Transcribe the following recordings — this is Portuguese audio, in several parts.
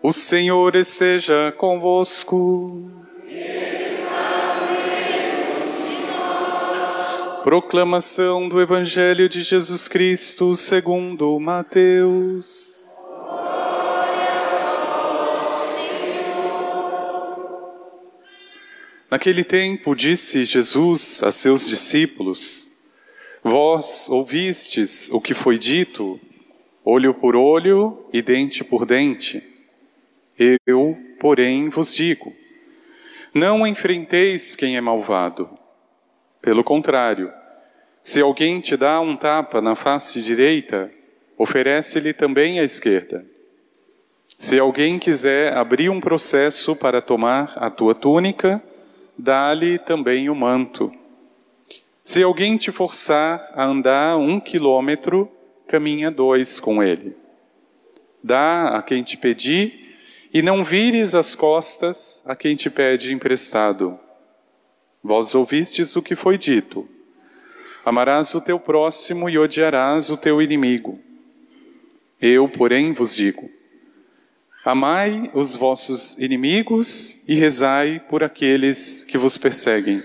O Senhor esteja convosco. Proclamação do Evangelho de Jesus Cristo segundo Mateus. Naquele tempo disse Jesus a seus discípulos: Vós ouvistes o que foi dito, olho por olho e dente por dente. Eu, porém, vos digo: não enfrenteis quem é malvado. Pelo contrário, se alguém te dá um tapa na face direita, oferece-lhe também a esquerda. Se alguém quiser abrir um processo para tomar a tua túnica, dá-lhe também o manto. Se alguém te forçar a andar um quilômetro, caminha dois com ele. Dá a quem te pedir e não vires as costas a quem te pede emprestado. Vós ouvistes o que foi dito: Amarás o teu próximo e odiarás o teu inimigo. Eu, porém, vos digo: Amai os vossos inimigos e rezai por aqueles que vos perseguem.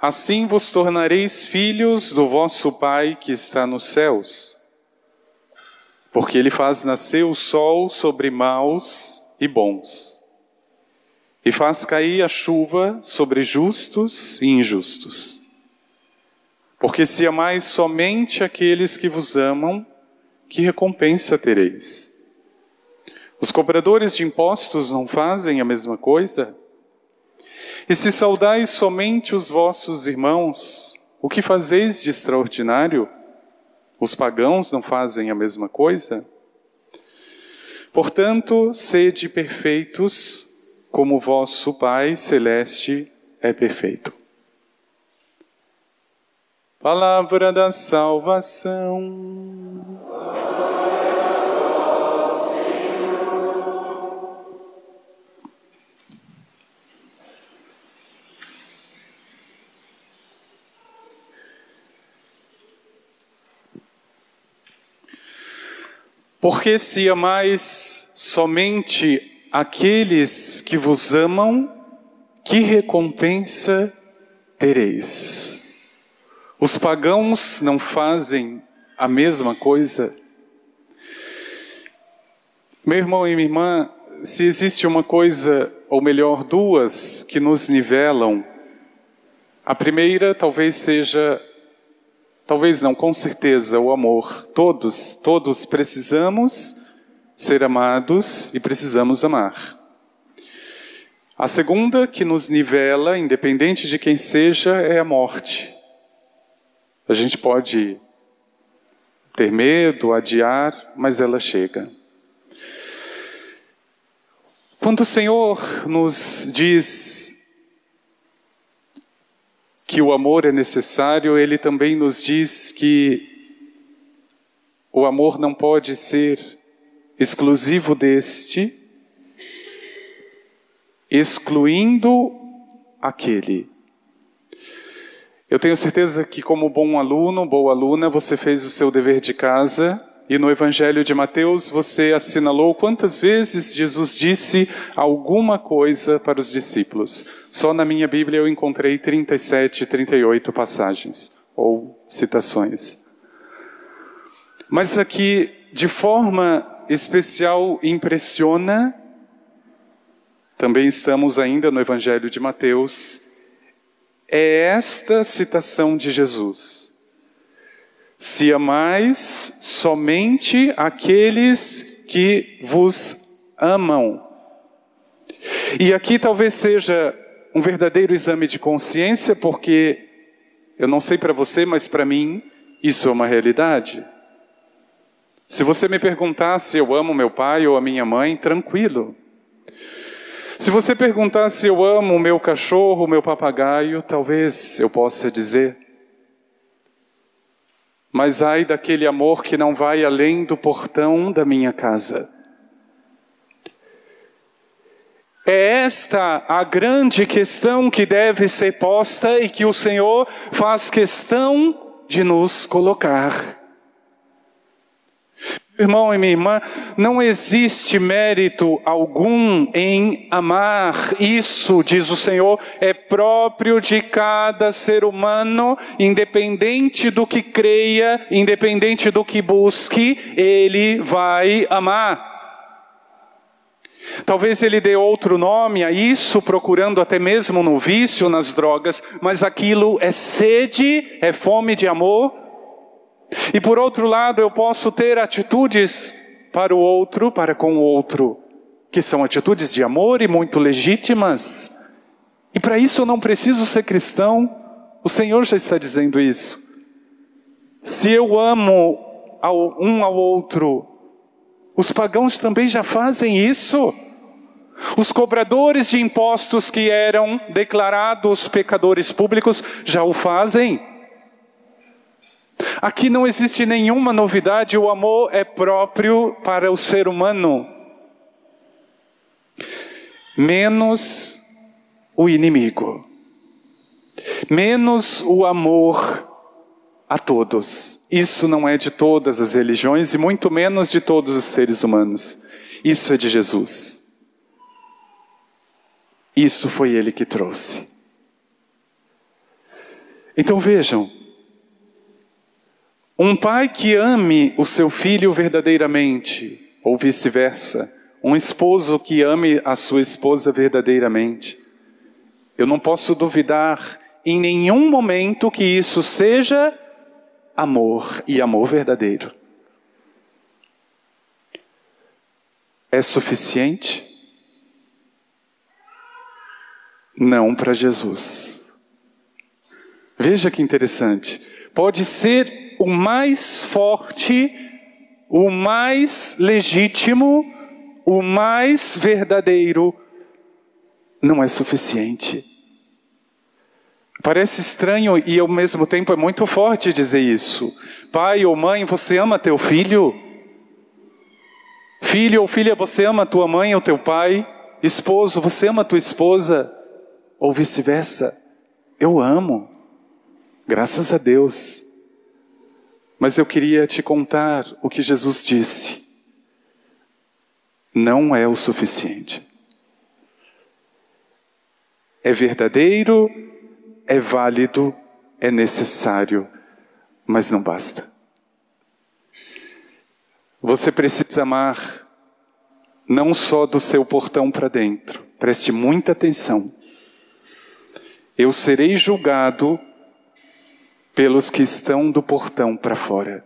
Assim vos tornareis filhos do vosso Pai que está nos céus porque ele faz nascer o sol sobre maus e bons, e faz cair a chuva sobre justos e injustos. Porque se amais somente aqueles que vos amam, que recompensa tereis? Os cobradores de impostos não fazem a mesma coisa? E se saudais somente os vossos irmãos, o que fazeis de extraordinário? Os pagãos não fazem a mesma coisa? Portanto, sede perfeitos, como vosso Pai Celeste é perfeito. Palavra da salvação. Porque se amais somente aqueles que vos amam, que recompensa tereis? Os pagãos não fazem a mesma coisa? Meu irmão e minha irmã, se existe uma coisa, ou melhor, duas, que nos nivelam, a primeira talvez seja Talvez não, com certeza, o amor. Todos, todos precisamos ser amados e precisamos amar. A segunda que nos nivela, independente de quem seja, é a morte. A gente pode ter medo, adiar, mas ela chega. Quando o Senhor nos diz que o amor é necessário, ele também nos diz que o amor não pode ser exclusivo deste, excluindo aquele. Eu tenho certeza que, como bom aluno, boa aluna, você fez o seu dever de casa e no Evangelho de Mateus você assinalou quantas vezes Jesus disse alguma coisa para os discípulos. Só na minha Bíblia eu encontrei 37, 38 passagens ou citações. Mas aqui, de forma especial, impressiona, também estamos ainda no Evangelho de Mateus, é esta citação de Jesus. Se amais somente aqueles que vos amam. E aqui talvez seja um verdadeiro exame de consciência, porque eu não sei para você, mas para mim isso é uma realidade. Se você me perguntar se eu amo meu pai ou a minha mãe, tranquilo. Se você perguntar se eu amo meu cachorro, meu papagaio, talvez eu possa dizer. Mas ai daquele amor que não vai além do portão da minha casa. É esta a grande questão que deve ser posta e que o Senhor faz questão de nos colocar. Irmão e minha irmã, não existe mérito algum em amar. Isso, diz o Senhor, é próprio de cada ser humano, independente do que creia, independente do que busque, ele vai amar. Talvez ele dê outro nome a isso, procurando até mesmo no vício, nas drogas, mas aquilo é sede, é fome de amor, e por outro lado, eu posso ter atitudes para o outro, para com o outro, que são atitudes de amor e muito legítimas. E para isso eu não preciso ser cristão, o Senhor já está dizendo isso. Se eu amo ao, um ao outro, os pagãos também já fazem isso. Os cobradores de impostos que eram declarados pecadores públicos já o fazem. Aqui não existe nenhuma novidade, o amor é próprio para o ser humano, menos o inimigo, menos o amor a todos. Isso não é de todas as religiões e muito menos de todos os seres humanos. Isso é de Jesus. Isso foi ele que trouxe. Então vejam, um pai que ame o seu filho verdadeiramente, ou vice-versa. Um esposo que ame a sua esposa verdadeiramente. Eu não posso duvidar em nenhum momento que isso seja amor e amor verdadeiro. É suficiente? Não para Jesus. Veja que interessante. Pode ser o mais forte, o mais legítimo, o mais verdadeiro, não é suficiente. Parece estranho e ao mesmo tempo é muito forte dizer isso. Pai ou mãe, você ama teu filho? Filho ou filha, você ama tua mãe ou teu pai? Esposo, você ama tua esposa? Ou vice-versa? Eu amo. Graças a Deus. Mas eu queria te contar o que Jesus disse. Não é o suficiente. É verdadeiro, é válido, é necessário, mas não basta. Você precisa amar não só do seu portão para dentro, preste muita atenção. Eu serei julgado pelos que estão do portão para fora.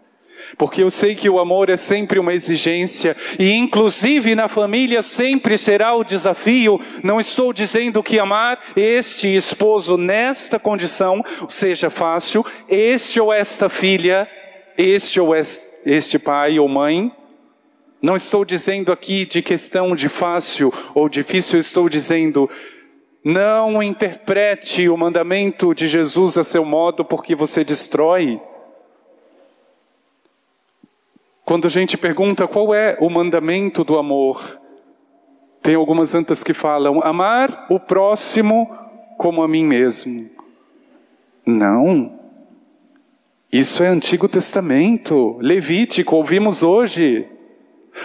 Porque eu sei que o amor é sempre uma exigência, e inclusive na família sempre será o desafio. Não estou dizendo que amar este esposo nesta condição seja fácil, este ou esta filha, este ou este pai ou mãe. Não estou dizendo aqui de questão de fácil ou difícil, estou dizendo não interprete o mandamento de Jesus a seu modo, porque você destrói. Quando a gente pergunta qual é o mandamento do amor, tem algumas antas que falam: amar o próximo como a mim mesmo. Não. Isso é Antigo Testamento, Levítico, ouvimos hoje.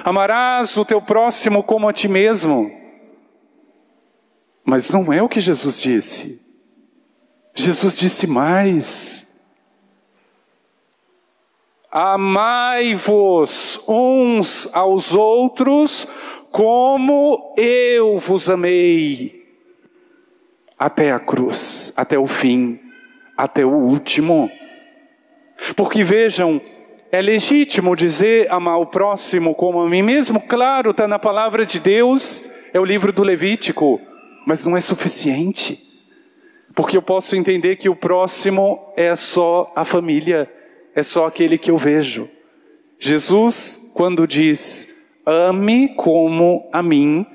Amarás o teu próximo como a ti mesmo. Mas não é o que Jesus disse. Jesus disse mais. Amai-vos uns aos outros como eu vos amei. Até a cruz, até o fim, até o último. Porque vejam, é legítimo dizer amar o próximo como a mim mesmo, claro, está na palavra de Deus, é o livro do Levítico mas não é suficiente. Porque eu posso entender que o próximo é só a família, é só aquele que eu vejo. Jesus, quando diz, ame como a mim,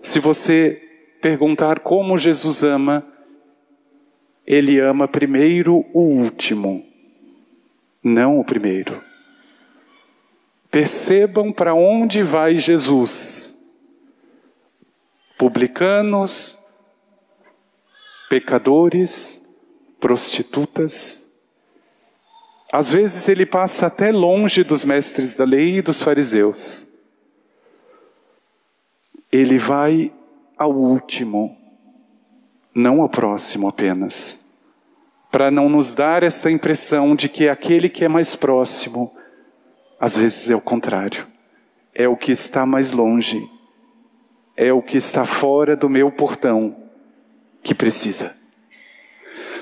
se você perguntar como Jesus ama, ele ama primeiro o último, não o primeiro. Percebam para onde vai Jesus publicanos, pecadores, prostitutas. Às vezes ele passa até longe dos mestres da lei e dos fariseus. Ele vai ao último, não ao próximo apenas, para não nos dar esta impressão de que aquele que é mais próximo, às vezes é o contrário, é o que está mais longe, é o que está fora do meu portão que precisa.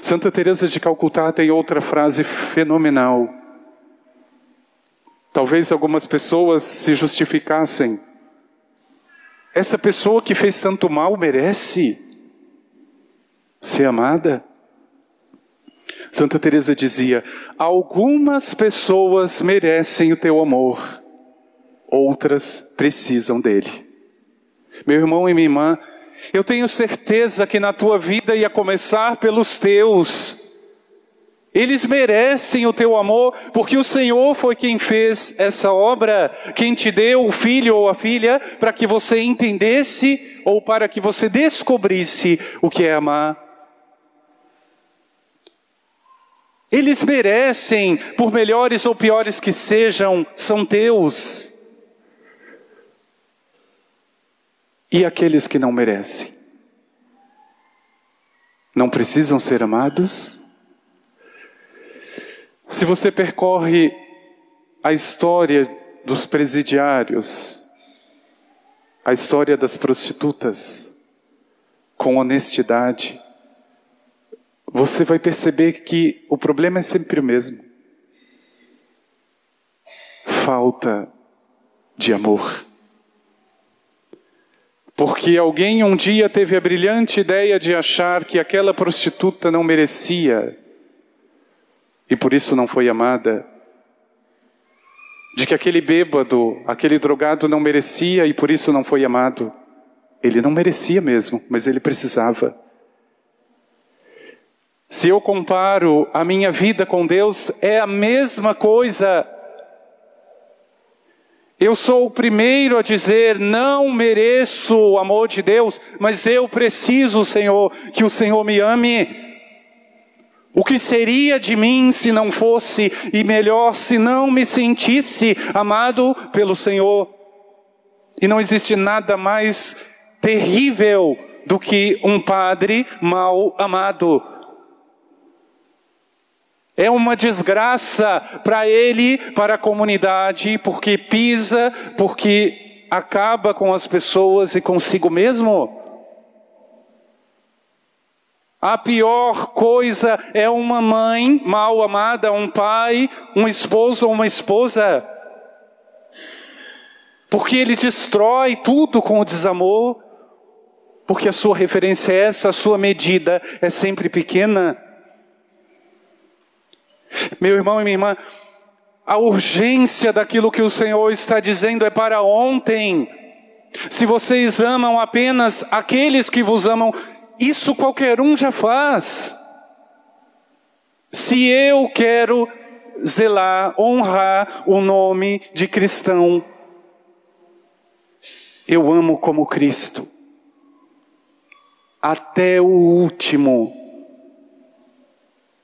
Santa Teresa de Calcutá tem outra frase fenomenal. Talvez algumas pessoas se justificassem. Essa pessoa que fez tanto mal merece ser amada? Santa Teresa dizia: "Algumas pessoas merecem o teu amor, outras precisam dele." Meu irmão e minha irmã, eu tenho certeza que na tua vida ia começar pelos teus. Eles merecem o teu amor, porque o Senhor foi quem fez essa obra, quem te deu o filho ou a filha, para que você entendesse ou para que você descobrisse o que é amar. Eles merecem, por melhores ou piores que sejam, são teus. E aqueles que não merecem? Não precisam ser amados? Se você percorre a história dos presidiários, a história das prostitutas, com honestidade, você vai perceber que o problema é sempre o mesmo. Falta de amor. Porque alguém um dia teve a brilhante ideia de achar que aquela prostituta não merecia e por isso não foi amada. De que aquele bêbado, aquele drogado não merecia e por isso não foi amado. Ele não merecia mesmo, mas ele precisava. Se eu comparo a minha vida com Deus, é a mesma coisa. Eu sou o primeiro a dizer: não mereço o amor de Deus, mas eu preciso, Senhor, que o Senhor me ame. O que seria de mim se não fosse, e melhor, se não me sentisse amado pelo Senhor? E não existe nada mais terrível do que um padre mal amado. É uma desgraça para ele, para a comunidade, porque pisa, porque acaba com as pessoas e consigo mesmo. A pior coisa é uma mãe mal amada, um pai, um esposo ou uma esposa. Porque ele destrói tudo com o desamor, porque a sua referência é essa, a sua medida é sempre pequena. Meu irmão e minha irmã, a urgência daquilo que o Senhor está dizendo é para ontem. Se vocês amam apenas aqueles que vos amam, isso qualquer um já faz. Se eu quero zelar, honrar o nome de cristão, eu amo como Cristo. Até o último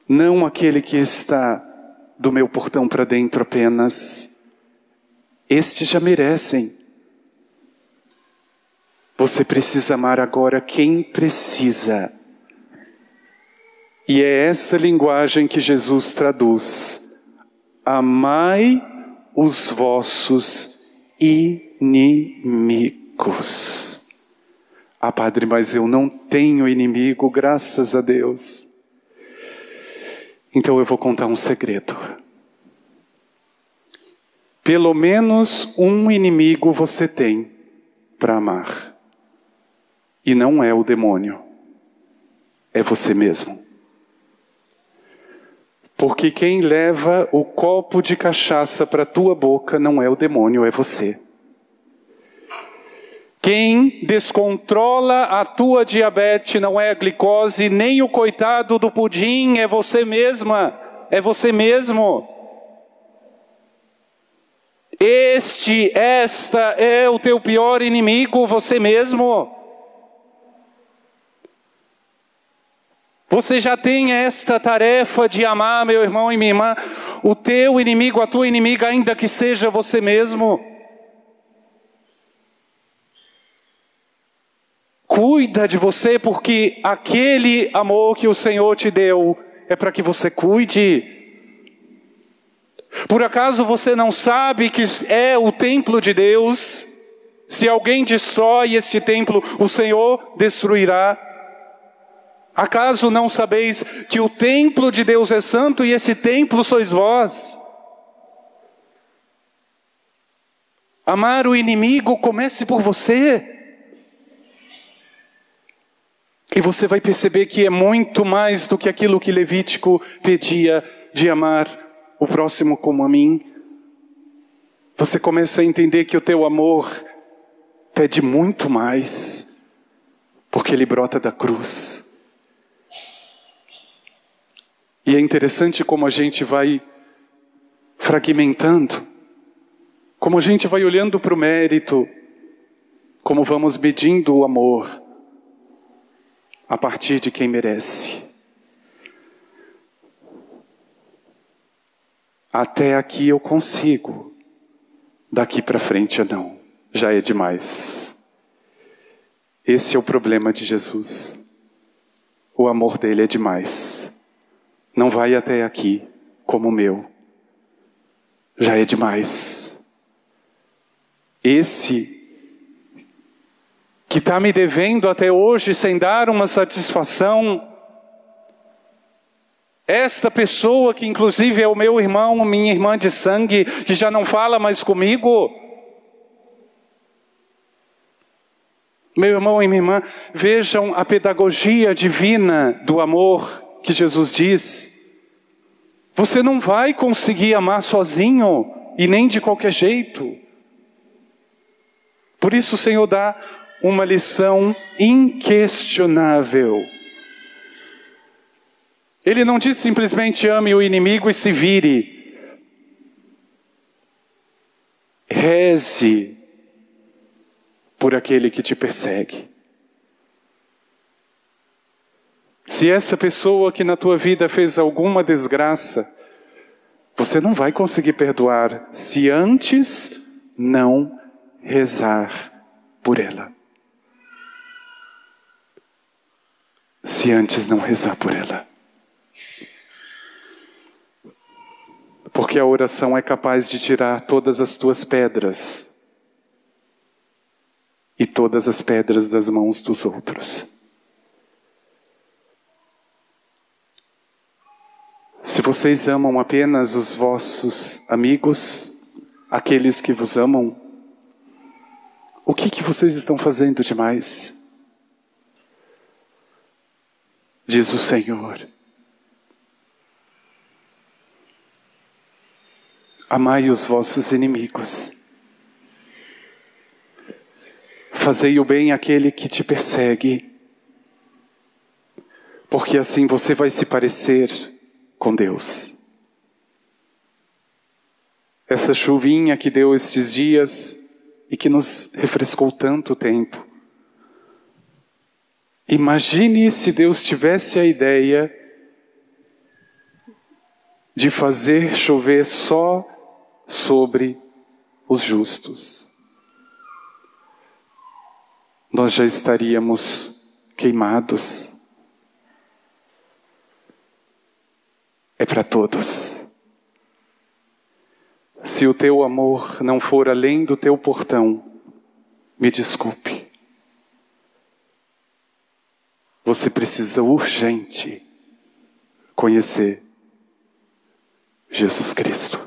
não aquele que está do meu portão para dentro apenas. Estes já merecem. Você precisa amar agora quem precisa. E é essa linguagem que Jesus traduz. Amai os vossos inimigos. Ah, Padre, mas eu não tenho inimigo, graças a Deus. Então eu vou contar um segredo. Pelo menos um inimigo você tem para amar. E não é o demônio, é você mesmo. Porque quem leva o copo de cachaça para tua boca não é o demônio, é você. Quem descontrola a tua diabetes não é a glicose, nem o coitado do pudim, é você mesma, é você mesmo. Este, esta é o teu pior inimigo, você mesmo. Você já tem esta tarefa de amar, meu irmão e minha irmã, o teu inimigo, a tua inimiga, ainda que seja você mesmo. Cuida de você, porque aquele amor que o Senhor te deu é para que você cuide. Por acaso você não sabe que é o templo de Deus? Se alguém destrói este templo, o Senhor destruirá. Acaso não sabeis que o templo de Deus é santo e esse templo sois vós? Amar o inimigo comece por você. E você vai perceber que é muito mais do que aquilo que Levítico pedia de amar o próximo como a mim. Você começa a entender que o teu amor pede muito mais, porque ele brota da cruz. E é interessante como a gente vai fragmentando, como a gente vai olhando para o mérito, como vamos medindo o amor a partir de quem merece. Até aqui eu consigo, daqui para frente eu não, já é demais. Esse é o problema de Jesus. O amor dele é demais não vai até aqui como o meu. Já é demais. Esse que está me devendo até hoje sem dar uma satisfação, esta pessoa que inclusive é o meu irmão, minha irmã de sangue, que já não fala mais comigo, meu irmão e minha irmã, vejam a pedagogia divina do amor que Jesus diz. Você não vai conseguir amar sozinho e nem de qualquer jeito. Por isso o Senhor dá uma lição inquestionável. Ele não diz simplesmente ame o inimigo e se vire. Reze por aquele que te persegue. Se essa pessoa que na tua vida fez alguma desgraça, você não vai conseguir perdoar se antes não rezar por ela. Se antes não rezar por ela. Porque a oração é capaz de tirar todas as tuas pedras e todas as pedras das mãos dos outros. Se vocês amam apenas os vossos amigos, aqueles que vos amam, o que, que vocês estão fazendo demais? Diz o Senhor. Amai os vossos inimigos. Fazei o bem àquele que te persegue, porque assim você vai se parecer com Deus. Essa chuvinha que deu estes dias e que nos refrescou tanto tempo. Imagine se Deus tivesse a ideia de fazer chover só sobre os justos. Nós já estaríamos queimados. é para todos. Se o teu amor não for além do teu portão, me desculpe. Você precisa urgente conhecer Jesus Cristo.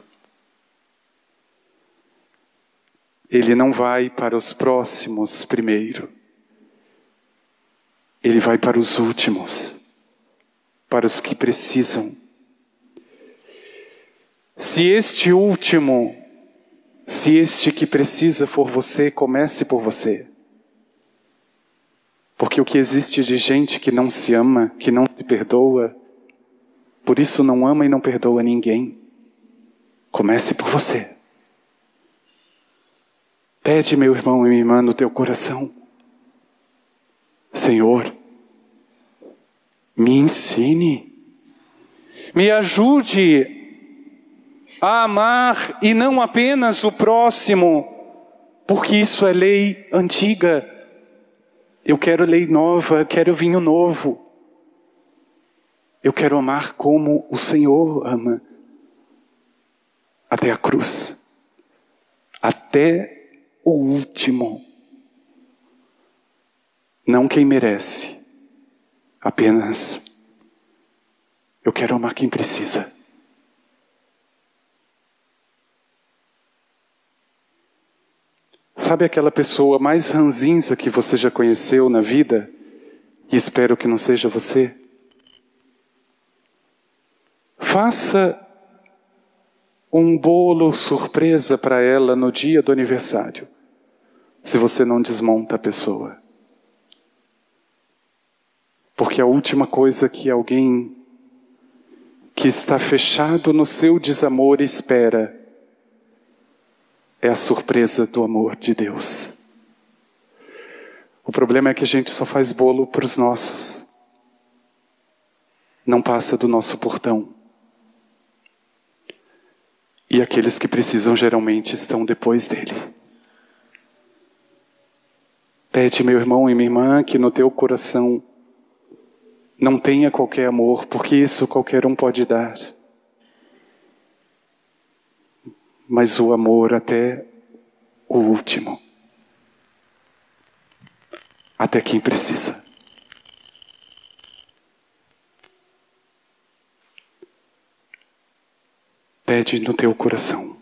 Ele não vai para os próximos primeiro. Ele vai para os últimos, para os que precisam se este último, se este que precisa for você, comece por você. Porque o que existe de gente que não se ama, que não se perdoa, por isso não ama e não perdoa ninguém. Comece por você. Pede, meu irmão e minha irmã, no teu coração: Senhor, me ensine, me ajude a amar e não apenas o próximo, porque isso é lei antiga. Eu quero lei nova, quero vinho novo. Eu quero amar como o Senhor ama, até a cruz, até o último. Não quem merece, apenas eu quero amar quem precisa. Sabe aquela pessoa mais ranzinza que você já conheceu na vida? E espero que não seja você. Faça um bolo surpresa para ela no dia do aniversário, se você não desmonta a pessoa. Porque a última coisa que alguém que está fechado no seu desamor espera é a surpresa do amor de Deus. O problema é que a gente só faz bolo para os nossos, não passa do nosso portão. E aqueles que precisam geralmente estão depois dele. Pede, meu irmão e minha irmã, que no teu coração não tenha qualquer amor, porque isso qualquer um pode dar mas o amor até o último. Até quem precisa. Pede no teu coração.